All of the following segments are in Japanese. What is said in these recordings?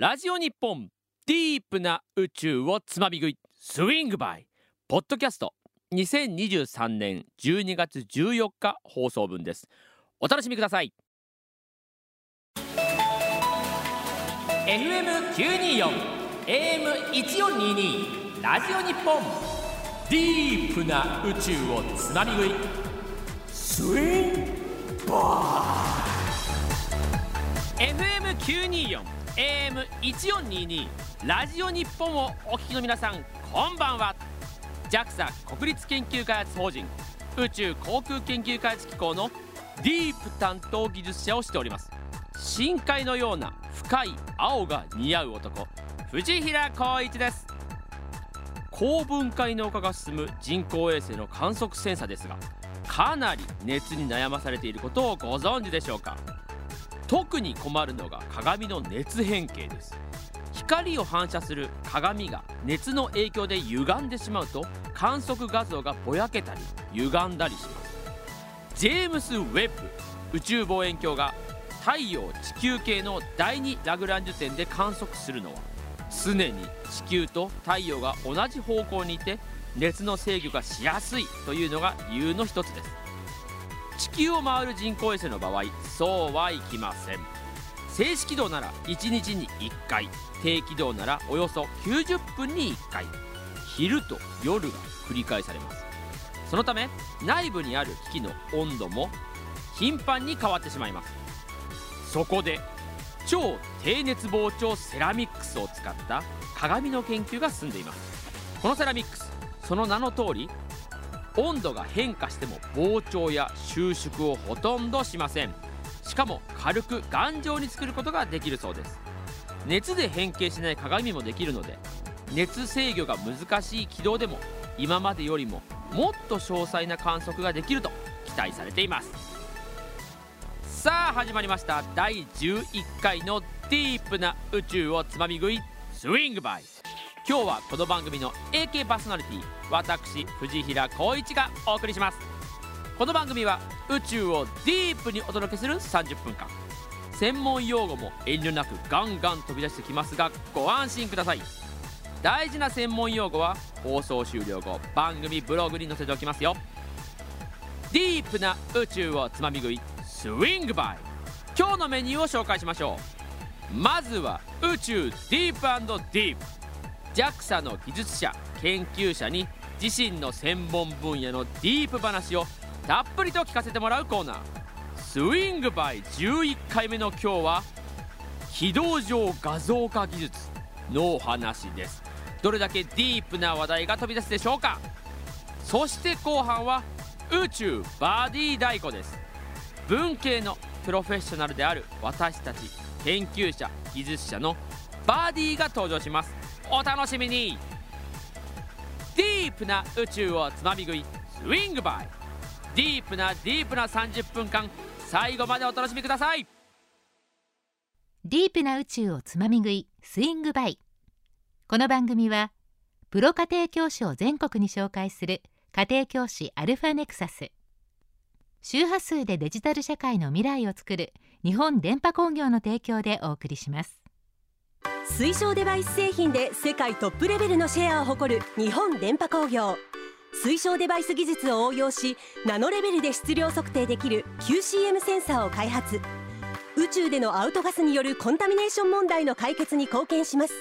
ラジオ日本ディープな宇宙をつまみ食いスウィングバイ。ポッドキャスト2023年12月14日放送分です。お楽しみください。FM924 AM1422 ラジオ日本ディープな宇宙をつまみ食いスウィングバイ。FM924 AM1422 ラジオ日本をお聞きの皆さんこんばんは。JAXA 国立研究開発法人宇宙航空研究開発機構のディープ担当技術者をしております。深海のような深い青が似合う男藤平光一です。高分解農化が進む人工衛星の観測センサですがかなり熱に悩まされていることをご存知でしょうか？特に困るのが鏡の熱変形です。光を反射する鏡が熱の影響で歪んでしまうと観測画像がぼやけたり歪んだりします。ジェームス・ウェッブ宇宙望遠鏡が太陽地球系の第2ラグランジュ点で観測するのは常に地球と太陽が同じ方向にいて熱の制御がしやすいというのが理由の一つです。地球を回る人工衛星の場合そうはいきません。静止軌道なら1日に1回低軌道ならおよそ90分に1回。昼と夜が繰り返されます。そのため内部にある機器の温度も頻繁に変わってしまいます。そこで超低熱膨張セラミックスを使った鏡の研究が進んでいます。このセラミックスその名の通り温度が変化しても膨張や収縮をほとんどしません。しかも軽く頑丈に作ることができるそうです。熱で変形しない鏡もできるので熱制御が難しい軌道でも今までよりももっと詳細な観測ができると期待されています。さあ始まりました。第11回のディープな宇宙をつまみ食いスイングバイ。今日はこの番組の AK パーソナリティ私藤平光一がお送りします。この番組は宇宙をディープにお届けする30分間。専門用語も遠慮なくガンガン飛び出してきますがご安心ください。大事な専門用語は放送終了後番組ブログに載せておきますよ。ディープな宇宙をつまみ食いスウィングバイ。今日のメニューを紹介しましょう。まずは宇宙ディープディープ。JAXA の技術者研究者に自身の専門分野のディープ話をたっぷりと聞かせてもらうコーナー「スイングバイ」11回目の今日は軌道上画像化技術のお話です。どれだけディープな話題が飛び出すでしょうか。そして後半は宇宙バディ太鼓です。文系のプロフェッショナルである私たち研究者技術者のバディが登場します。お楽しみに。ディープな宇宙をつまみ食いスイングバイ。ディープなディープな30分間最後までお楽しみください。ディープな宇宙をつまみ食いスイングバイ。この番組はプロ家庭教師を全国に紹介する家庭教師アルファネクサス。周波数でデジタル社会の未来をつくる日本電波工業の提供でお送りします。水晶デバイス製品で世界トップレベルのシェアを誇る日本電波工業。水晶デバイス技術を応用しナノレベルで質量測定できる QCM センサーを開発。宇宙でのアウトガスによるコンタミネーション問題の解決に貢献します。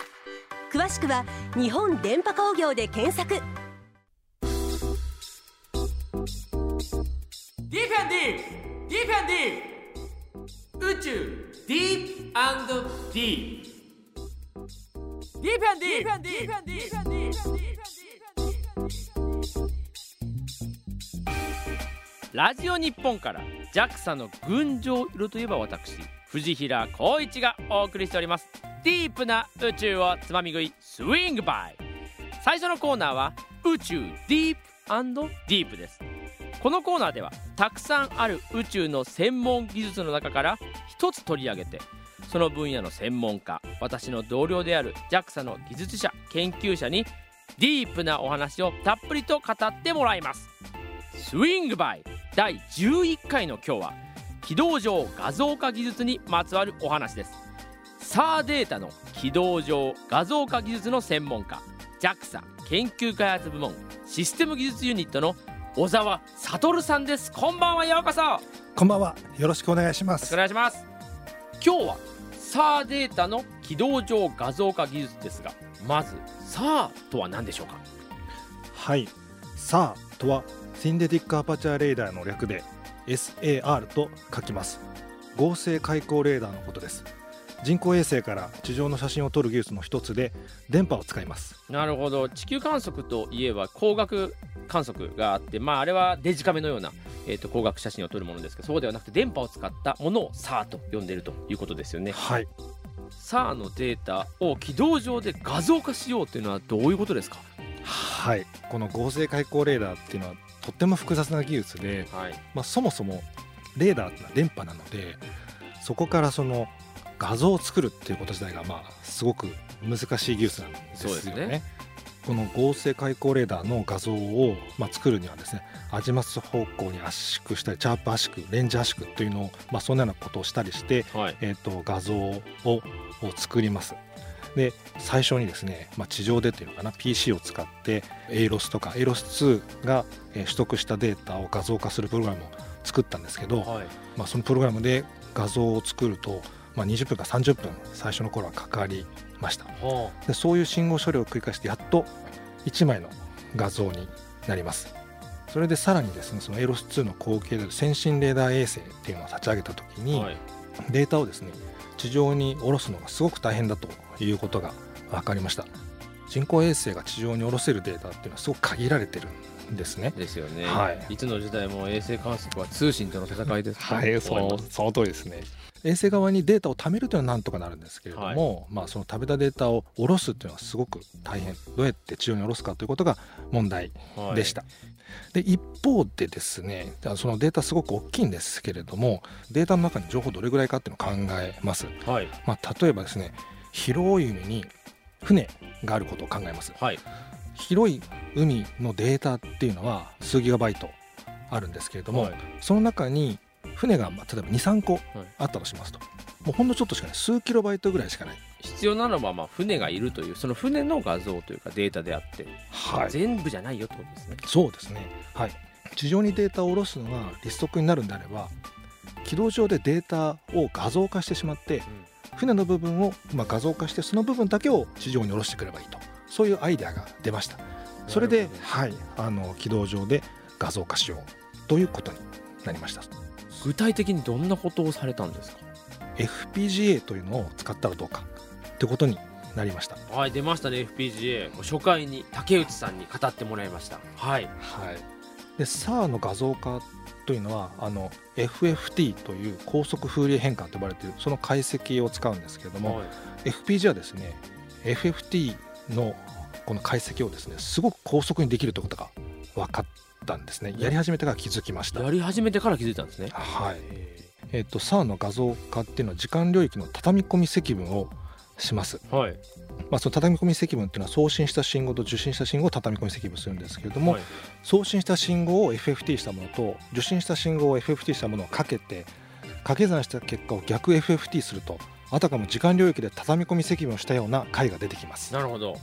詳しくは日本電波工業で検索。ディフェンディーディフェンディー宇宙ディープディーディープエンデ deep and deep and deep and ラジオ日本から JAXA の群青色といえば私藤平浩一がお送りしております。ディープな宇宙をつまみ食いスイングバイ。最初のコーナーは宇宙ディープディープです。このコーナーではたくさんある宇宙の専門技術の中から一つ取り上げてその分野の専門家私の同僚である JAXA の技術者研究者にディープなお話をたっぷりと語ってもらいます。スイングバイ第11回の今日は軌道上画像化技術にまつわるお話です。サーデータの軌道上画像化技術の専門家 JAXA 研究開発部門システム技術ユニットの小沢悟さんです。こんばんはようこそ。こんばんは。よろしくお願いしまおす願いします。今日はサーデータの軌道上画像化技術ですがまずサーとは何でしょうか？はい。さあとはシンデティックアパチャーレーダーの略で SAR と書きます。合成開口レーダーのことです。人工衛星から地上の写真を撮る技術の一つで電波を使います。なるほど。地球観測といえば光学観測があってまああれはデジカメのような、えー、と光学写真を撮るものですけどそうではなくて電波を使ったものを SAR と呼んでいるということですよね。はい。SAR のデータを軌道上で画像化しようというのはどういうことですか？はい。この合成開口レーダーっていうのはとっても複雑な技術で、はい。まあ、そもそもレーダーってのは電波なのでそこからその画像を作るっていうこと自体がまあすごく難しい技術なんですよね。そうですねこの合成開口レーダーの画像を、まあ、作るにはですねアジマス方向に圧縮したりチャープ圧縮レンジ圧縮というのを、まあ、そんなようなことをしたりして、はいえー、と画像をを作ります。で最初にですね、まあ、地上でというのかな PC を使ってエイロスとかエイロス2がえー取得したデータを画像化するプログラムを作ったんですけど、はいまあ、そのプログラムで画像を作ると、まあ、20分か30分最初の頃はかかりました。はでそういう信号処理を繰り返してやっと1枚の画像になります。それでさらにですねそのエイロス2の後継である先進レーダー衛星っていうのを立ち上げた時あに、はい。データをですね地上に下ろすのがすごく大変だということが分かりました。人工衛星が地上に下ろせるデータっていうのはすごく限られてるんですねですよね、はいいつの時代も衛星観測は通信との戦いですはい、そのその通りですね。衛星側にデータを貯めるというのはなんとかなるんですけれども、まあその貯めたデータを下ろすというのはすごく大変。どうやって地上に下ろすかということが問題はいでした。で一方でですね、そのデータすごく大きいんですけれども、データの中に情報どれぐらいかっていうのを考えます。はいまあ例えばですね、広い海に船があることを考えます。はい広い海のデータっていうのは数ギガバイトあるんですけれども、はい。その中に船がまあ例えば23個あったとしますと、もうほんのちょっとしかない。数キロバイトぐらいしかない、必要なのはまあ船がいるというその船の画像というかデータであって、は全部じゃないよとですね。そうですね。はい。地上にデータを下ろすのが立足になるんであれば軌道上でデータを画像化してしまって、船の部分をまあ画像化してその部分だけを地上に下ろしてくればいいと。そういうアイデアが出ましたそれではいあの軌道上で画像化しようということになりました。具体的にどんなことをされたんですか？FPGA というのを使ったらどうかということになりました。はい出ましたね FPGA 初回に竹内さんに語ってもらいました。はい。はい、で SAR の画像化というのはあの FFT という高速風鈴変換と呼ばれているその解析を使うんですけれども、はい。FPGA はですね FFT のこの解析をですねすごく高速にできるということが分かったんですね。やり始めてから気づきました。やり始めてから気づいたんですね。はい。え。っと SAR の画像化っていうのは時間領域の畳み込み積分をします。はい。まあ、その畳み込み積分っていうのは送信した信号と受信した信号を畳み込み積分するんですけれども、はい。送信した信号を FFT したものと受信した信号を FFT したものをかけて掛け算した結果を逆 FFT するとあたかも時間領域で畳み込み積分をしたような解が出てきます。なるほど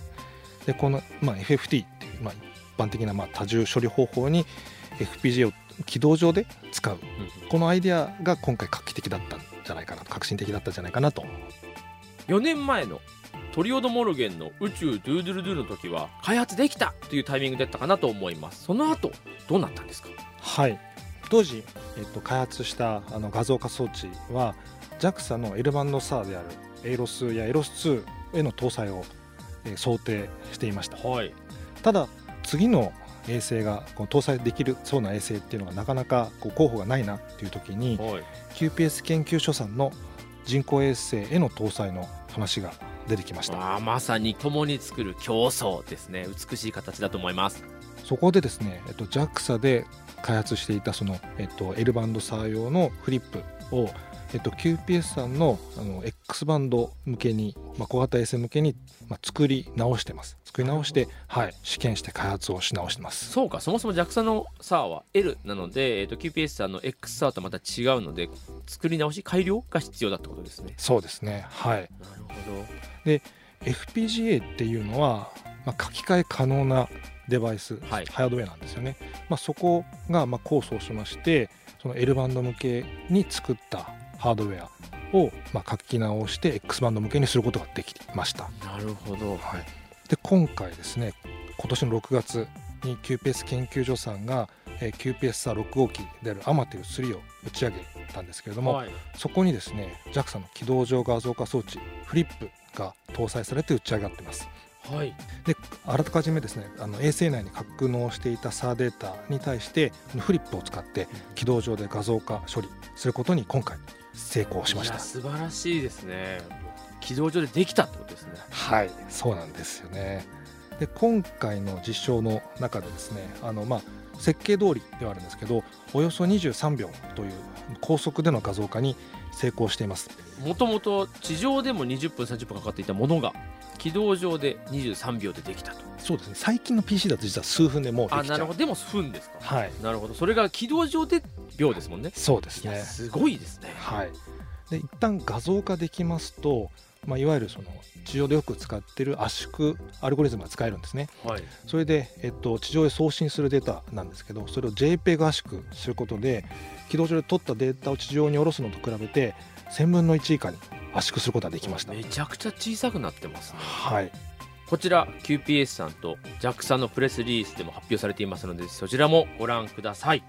でこの、まあ、FFT っていう、まあ、一般的なまあ多重処理方法に FPGA を軌道上で使う。このアイデアが今回画期的だったんじゃないかな革新的だったんじゃないかなと。4年前のトリオド・モルゲンの宇宙ドゥードゥルドゥの時は開発できたというタイミングだったかなと思いますその後どうなったんですかはい当時、えっと、開発したあの画像化装置は JAXA の L バンド SAR であるエイロスやエイロス2への搭載を、えー想定していました。はい。ただ次の衛星がこの搭載できるそうな衛星っていうのがなかなかこう候補がないなっていう時にはい。QPS 研究所さんの人工衛星への搭載の話が出てきました。あまさに共に作る競争ですね。美しい形だと思います。そこでですね、えっと、JAXA で開発していたその、えっと、L バンドサー用のフリップを、えっと、QPS さんのあの X バンド向けに、まあ、小型衛星向けに、まあ、作り直してます。作り直して、はい、試験して開発をし直してます。そうかそもそも JAXA の SAR は L なので、えー、と QPS さんの XSAR とまた違うので作り直し改良が必要だってことですね。そうですね。はい。なるほ FPGA っていうのは、まあ、書き換え可能なデバイス、はい。ハードウェアなんですよね、まあ、そこがまあ構想しましてその L バンド向けに作ったハードウェアをまあ書き直して X バンド向けにすることができました、どなるほど。はい、で今回ですね今年の6月に QPS 研究所さんが、えー QPS-6 号機であるアマテル3を打ち上げたんですけれども、はい。そこにですね JAXA の軌道上画像化装置フリップが搭載されて打ち上がってます。はい。であらかじめですねあの衛星内に格納していた SAR データに対してフリップを使って軌道上で画像化処理することに今回成功しました。素晴らしいですね。軌道上でできたってことですね。はいそうなんですよね。で今回の実証の中でですねあのまあ設計通りではあるんですけどおよそ23秒という高速での画像化に成功しています。もともと地上でも20分30分かかっていたものが軌道上で23秒でできたと。そうですね。最近の PC だと実は数分でもうできちゃう。あなるほど。でも分ですか。はい。なるほど。それが軌道上で秒ですもんね。そうですね。すごいですね。はい、で一旦画像化できますと、まあ、いわゆるその地上でよく使っている圧縮アルゴリズムが使えるんですね。はい。それで、えっと、地上へ送信するデータなんですけどそれを JPEG 圧縮することで軌道上で取ったデータを地上に下ろすのと比べて1000分の1以下に圧縮することができました。めちゃくちゃ小さくなってますね。はい。こちら QPS さんと JAXA のプレスリリースでも発表されていますのでそちらもご覧ください。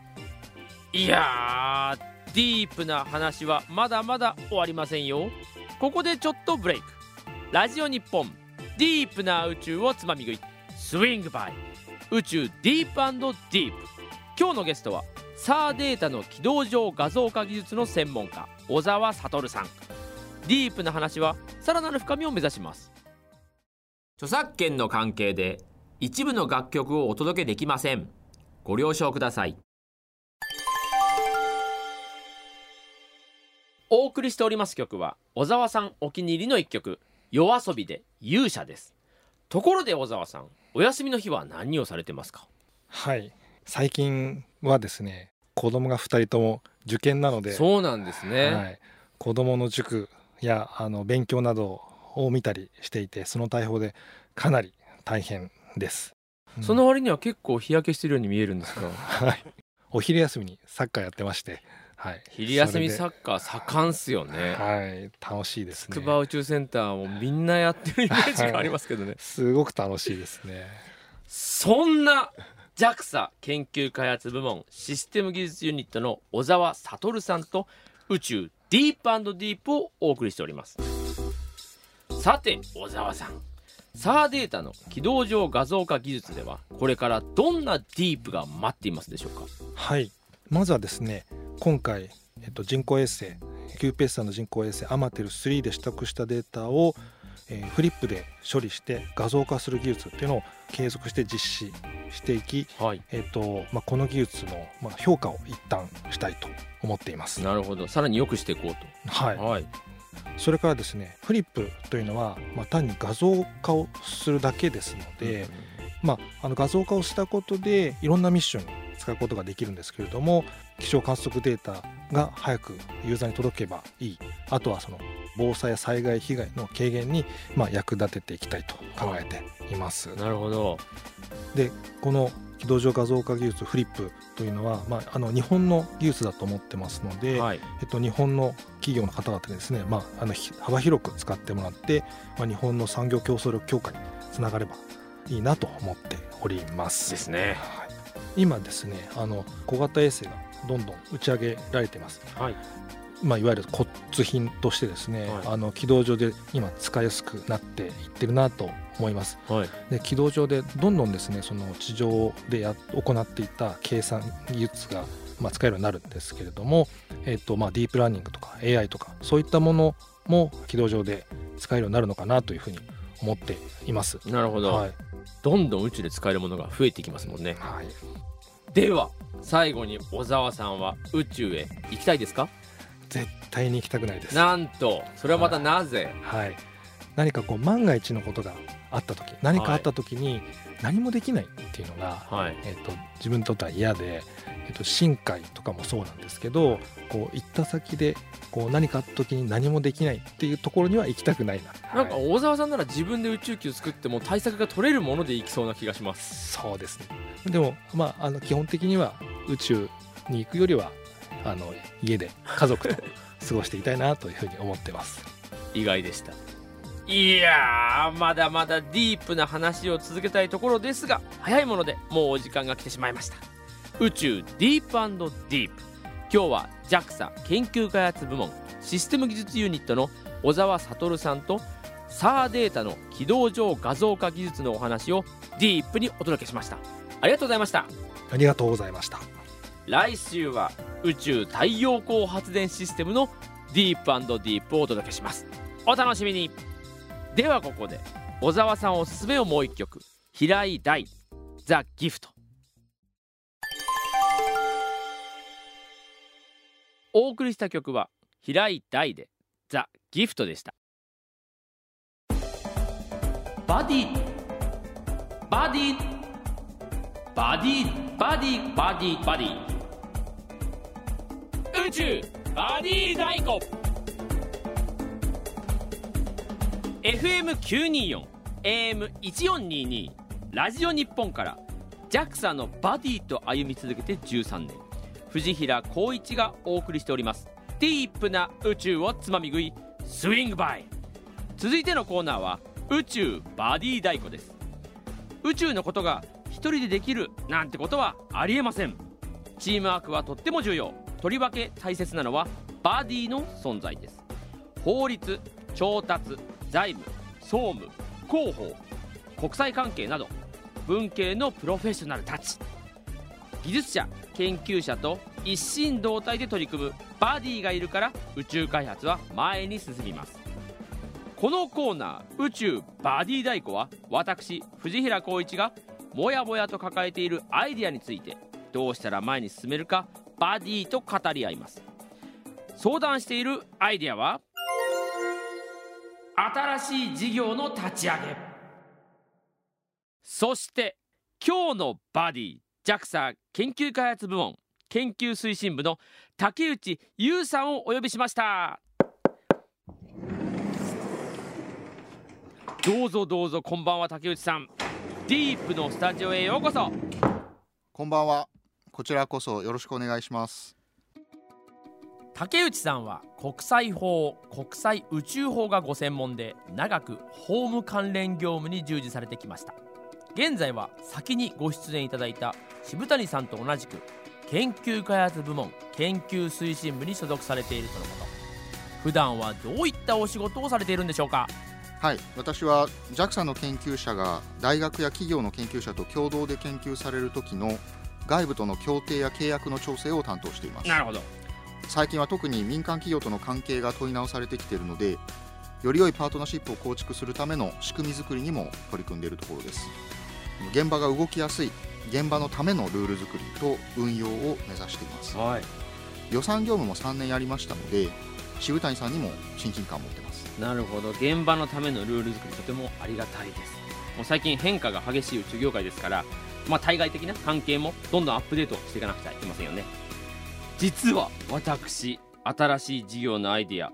いやーディープな話はまだまだ終わりませんよ。ここでちょっとブレイク。ラジオ日本ディープな宇宙をつまみ食い。スイングバイ。宇宙ディープディープ今日のゲストは SAR データの軌道上画像化技術の専門家小沢悟さんディープな話はさらなる深みを目指します。著作権の関係で一部の楽曲をお届けできません。ご了承ください。お送りしております曲は小沢さんお気に入りの一曲夜遊びで勇者です。ところで小沢さんお休みの日は何をされてますか？はい。最近はですね子供が2人とも受験なのでそうなんですね、はい、子供の塾やあの勉強などを見たりしていてその対応でかなり大変です、うん。その割には結構日焼けしてるように見えるんですがはい、お昼休みにサッカーやってまして、はい、昼休みそサッカー盛んっすよれね。ではい、楽しいですね。筑波宇宙センターもみんなやってるイメージがありますけどね。すごく楽しいですね。そんな JAXA 研究開発部門システム技術ユニットの小沢悟さんと宇宙ディープディープをお送りしております。さて小沢さん。サーデータの軌道上画像化技術ではこれからどんなディープが待っていますでしょうか？はい。まずはですね今回、えっと、人工衛星キューペースさんの人工衛星アマテル3で取得したデータを、えーフリップで処理して画像化する技術っていうのを継続して実施していき、はい。えっとまあ、この技術の、まあ、評価を一旦したいと思っています。なるほど。さらに良くしていこうはい。と、はい。それからですねフリップというのは、まあ、単に画像化をするだけですので、まあ、あの画像化をしたことでいろんなミッションに使うことができるんですけれども気象観測データが早くユーザーに届けばいい。あとはその防災や災害被害の軽減に、まあ、役立てていきたいと考えています。なるほど。でこの軌道上画像化技術フリップというのは、まあ、あの日本の技術だと思ってますので、はい。えっと、日本の企業の方々にですね、まあ、あのひ幅広く使ってもらって、まあ、日本の産業競争力強化につながればいいなと思っております。ですねはい、今ですねあの小型衛星がどんどん打ち上げられています。はいまあ、いわゆる骨品としてですね、はいあの軌道上で今使いやすくなっていってるなと思います。はいで軌道上でどんどんですねその地上でや行っていた計算技術がまあ、使えるようになるんですけれども、えっとまあ、ディープラーニングとか AI とかそういったものも軌道上で使えるようになるのかなというふうに思っています。なるほど、はいどんどん宇宙で使えるものが増えていきますもんね。はい、では最後に小沢さんは宇宙へ行きたいですか？絶対に行きたくないです。なんとそれはまたなぜ、はい、何かこう万が一のことがあった時何かあった時に何もできないっていうのが、はい。えっと自分にとっては嫌で、えっと深海とかもそうなんですけどこう行った先でこう何かあった時に何もできないっていうところには行きたくないな。なんかはい。大沢さんなら自分で宇宙機を作っても対策が取れるものでいきそうな気がします。そうですね。でも、まあ、あの基本的には宇宙に行くよりはあの家で家族と 過ごしていたいなというふうに思ってます。意外でした。いやーまだまだディープな話を続けたいところですが早いものでもうお時間が来てしまいました宇宙ディープディープ今日は JAXA 研究開発部門システム技術ユニットの小沢悟さんとサーデータの軌道上画像化技術のお話をディープにお届けしました。ありがとうございました。ありがとうございました。来週は宇宙太陽光発電システムのディープディープをお届けします。お楽しみに。ではここで小沢さんおすすめをもう一曲。平井大ザ・ギフトお送りした曲は平井大でザ・ギフトでした。バディバディバディバディバディバディ宇宙バディ太鼓 FM924 AM1422 ラジオ日本から JAXA のバディと歩み続けて13年藤平光一がお送りしております。ディープな宇宙をつまみ食いスイングバイ。続いてのコーナーは宇宙バディ太鼓です。宇宙のことが一人でできるなんてことはありえません。チームワークはとっても重要。とりわけ大切なのはバディの存在です。法律調達財務総務広報国際関係など文系のプロフェッショナルたち。技術者研究者と一心同体で取り組むバディがいるから宇宙開発は前に進みます。このコーナー宇宙バディ太鼓は私藤平光一がもやもやと抱えているアイディアについてどうしたら前に進めるかバディと語り合います。相談しているアイディアは新しい事業の立ち上げ。そして今日のバディ。JAXA 研究開発部門研究推進部の竹内優さんをお呼びしましたどうぞどうぞこんばんは竹内さんディープのスタジオへようこそこんばんは。こちらこそよろしくお願いします。竹内さんは国際法国際宇宙法がご専門で長く法務関連業務に従事されてきました現在は先にご出演いただいた渋谷さんと同じく研究開発部門研究推進部に所属されているとのこと。普段はどういったお仕事をされているんでしょうか？はい、私は JAXA の研究者が大学や企業の研究者と共同で研究される時の外部との協定や契約の調整を担当しています。なるほど。最近は特に民間企業との関係が問い直されてきているのでより良いパートナーシップを構築するための仕組み作りにも取り組んでいるところです現場が動きやすい現場のためのルール作りと運用を目指しています。はい。予算業務も3年やりましたので渋谷さんにも親近感を持ってます。なるほど。現場のためのルール作りとてもありがたいです。もう最近変化が激しい宇宙業界ですからまあ対外的な関係もどんどんアップデートしていかなくちゃいけませんよね。実は私新しい事業のアイデア。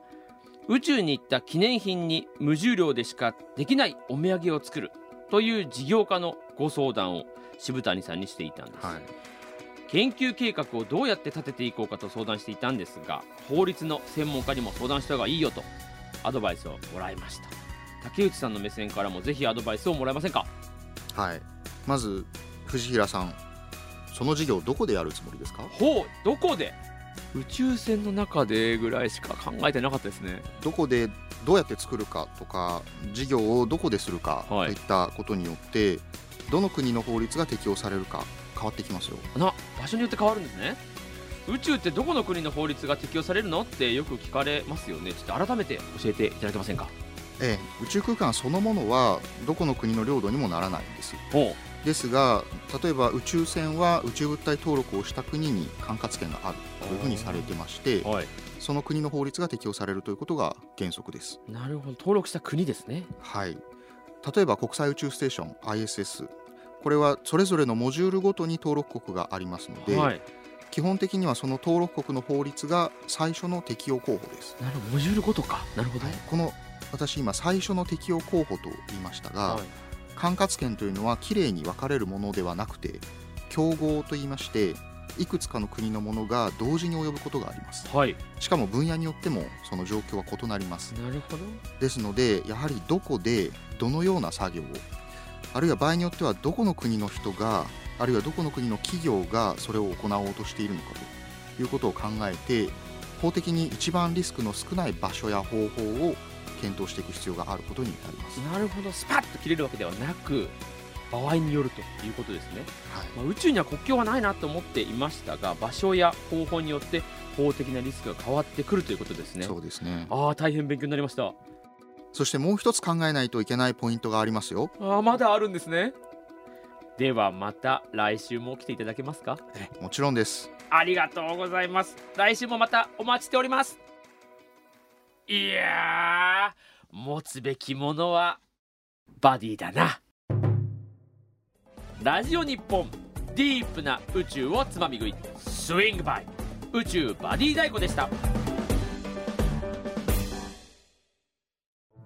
宇宙に行った記念品に無重量でしかできないお土産を作るという事業家のご相談を渋谷さんにしていたんです、研究計画をどうやって立てていこうかと相談していたんですが法律の専門家にも相談した方がいいよとアドバイスをもらいました。竹内さんの目線からもぜひアドバイスをもらえませんか？はい。まず藤平さんその事業どこでやるつもりですか？ほうどこで？宇宙船の中でぐらいしか考えてなかったですね。どこでどうやって作るかとか事業をどこでするかとはいいったことによって、どの国の法律が適用されるか変わってきますよ。な場所によって変わるんですね。宇宙ってどこの国の法律が適用されるのってよく聞かれますよね。ちょっと改めて教えていただけませんか？ええ、宇宙空間そのものはどこの国の領土にもならないんです。ほですが例えば宇宙船は宇宙物体登録をした国に管轄権がある。というふうにされてましてうはい。その国の法律が適用されるということが原則です。なるほど。登録した国ですね。はい例えば国際宇宙ステーション ISS これはそれぞれのモジュールごとに登録国がありますので、はい。基本的にはその登録国の法律が最初の適用候補です、なるモジュールごとか。なるほど、はい、この私今最初の適用候補と言いましたが、はい。管轄権というのはきれいに分かれるものではなくて競合と言いましていくつかの国のものが同時に及ぶことがあります。はい。しかも分野によってもその状況は異なります。なるほど。ですのでやはりどこでどのような作業をあるいは場合によってはどこの国の人があるいはどこの国の企業がそれを行おうとしているのかということを考えて法的に一番リスクの少ない場所や方法を検討していく必要があることになります、なるほど。スパッと切れるわけではなく場合によるということですね、はい。まあ、宇宙には国境はないなと思っていましたが場所や方法によって法的なリスクが変わってくるということですね。そうですね。ああ大変勉強になりました。そしてもう一つ考えないといけないポイントがありますよ。ああまだあるんですね。ではまた来週も来ていただけますか？もちろんです。ありがとうございます。来週もまたお待ちしております。いやー持つべきものはバディだなラジオ日本。ディープな宇宙をつまみ食い。スイングバイ。宇宙バディ太鼓でした。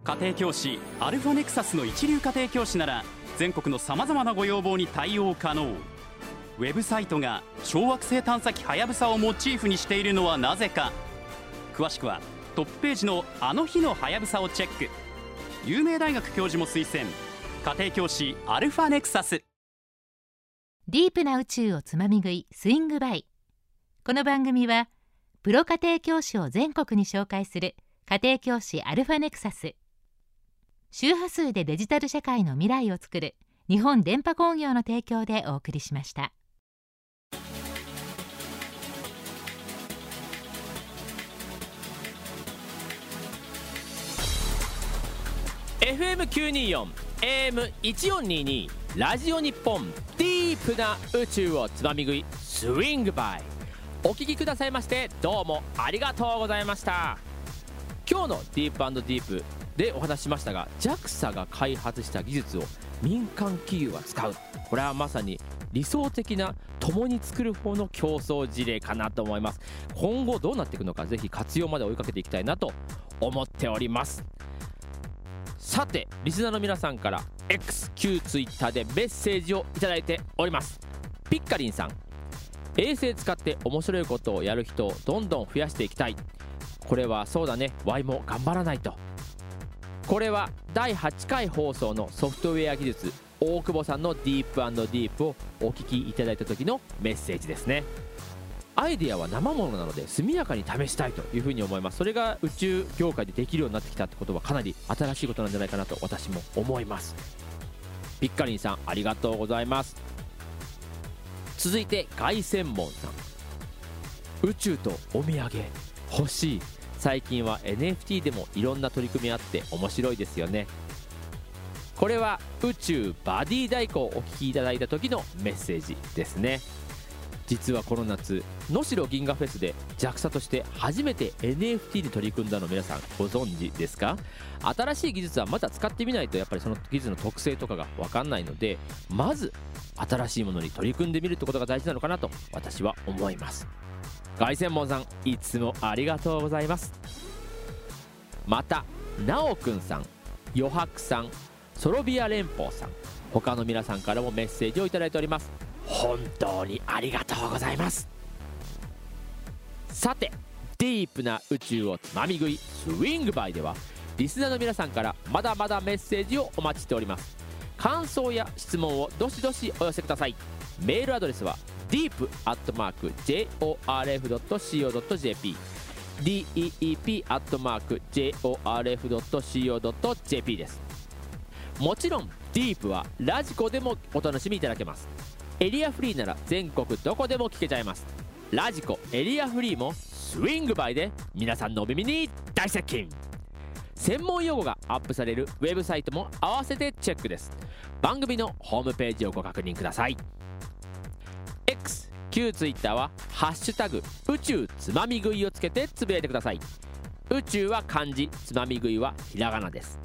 家庭教師アルファネクサスの一流家庭教師なら全国のさまざまなご要望に対応可能。ウェブサイトが小惑星探査機はやぶさをモチーフにしているのはなぜか。詳しくはトップページの「あの日のはやぶさ」をチェック。有名大学教授も推薦。家庭教師アルファネクサス。ディープな宇宙をつまみ食いスイングバイ。この番組はプロ家庭教師を全国に紹介する家庭教師アルファネクサス。周波数でデジタル社会の未来を作る日本電波工業の提供でお送りしました。FM924 AM1422 ラジオ日本ディープな宇宙をつまみ食いスイングバイ。お聞きくださいましてどうもありがとうございました。今日のディープディープでお話ししましたが JAXA が開発した技術を民間企業が使う。これはまさに理想的な共に作る方の競争事例かなと思います。今後どうなっていくのかぜひ活用まで追いかけていきたいなと思っております。さてリスナーの皆さんから X 旧 Twitter でメッセージをいいております。ピッカリンさん。衛星使って面白いことをやる人をどんどん増やしていきたい。これはそうだね。Y も頑張らないと。これは第8回放送のソフトウェア技術大久保さんのディープディープをお聞きいただいた時のメッセージですね。アイデアは生ものなので速やかに試したいというふうに思います。それが宇宙業界でできるようになってきたってことはかなり新しいことなんじゃないかなと私も思います。ピッカリンさんありがとうございます。続いて凱旋門さん。宇宙とお土産欲しい。最近は NFT でもいろんな取り組みあって面白いですよね。これは宇宙バディ太鼓をお聞きいただいた時のメッセージですね。実はこの夏能代銀河フェスで JAXA として初めて NFT に取り組んだの皆さんご存知ですか？新しい技術はまだ使ってみないとやっぱりその技術の特性とかが分かんないのでまず新しいものに取り組んでみるってことが大事なのかなと私は思います。凱旋門さんいつもありがとうございます。またなおくんさん余白さんソロビア連邦さん他の皆さんからもメッセージをいただいております。本当にありがとうございます。さてディープな宇宙をつまみ食いスイングバイではリスナーの皆さんからまだまだメッセージをお待ちしております。感想や質問をどしどしお寄せください。メールアドレスは deep.jorf.co.jp deep.jorf.co.jp です。もちろんディープはラジコでもお楽しみいただけます。エリアフリーなら全国どこでも聞けちゃいます。ラジコエリアフリーもスイングバイで皆さんのお耳に大接近。専門用語がアップされるウェブサイトも合わせてチェックです。番組のホームページをご確認ください。X 旧 Twitter は「ハッシュタグ宇宙つまみ食い」をつけてつぶやいてください。宇宙は漢字つまみ食いはひらがなです。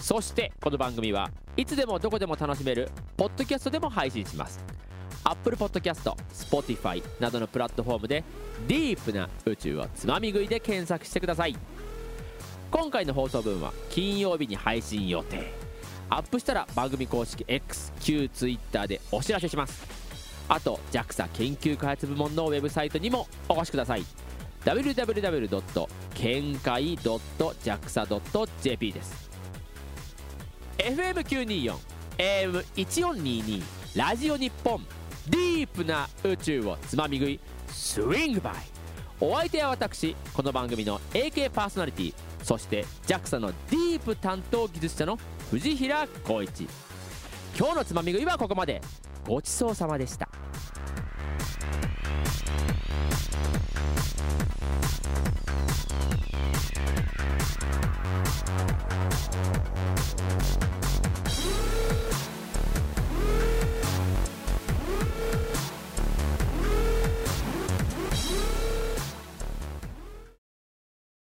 そしてこの番組はいつでもどこでも楽しめるポッドキャストでも配信します。Apple Podcast、Spotify などのプラットフォームでディープな宇宙をつまみ食いで検索してください。今回の放送分は金曜日に配信予定。アップしたら番組公式 X 旧 Twitter でお知らせします。あと JAXA 研究開発部門のウェブサイトにもお越しください。www. 見解 .jaxa.jp です。FM924 AM1422 ラジオ日本ディープな宇宙をつまみ食いスイングバイ。お相手は私この番組の AK パーソナリティそして JAXA のディープ担当技術者の藤平光一。今日のつまみ食いはここまで。ごちそうさまでした。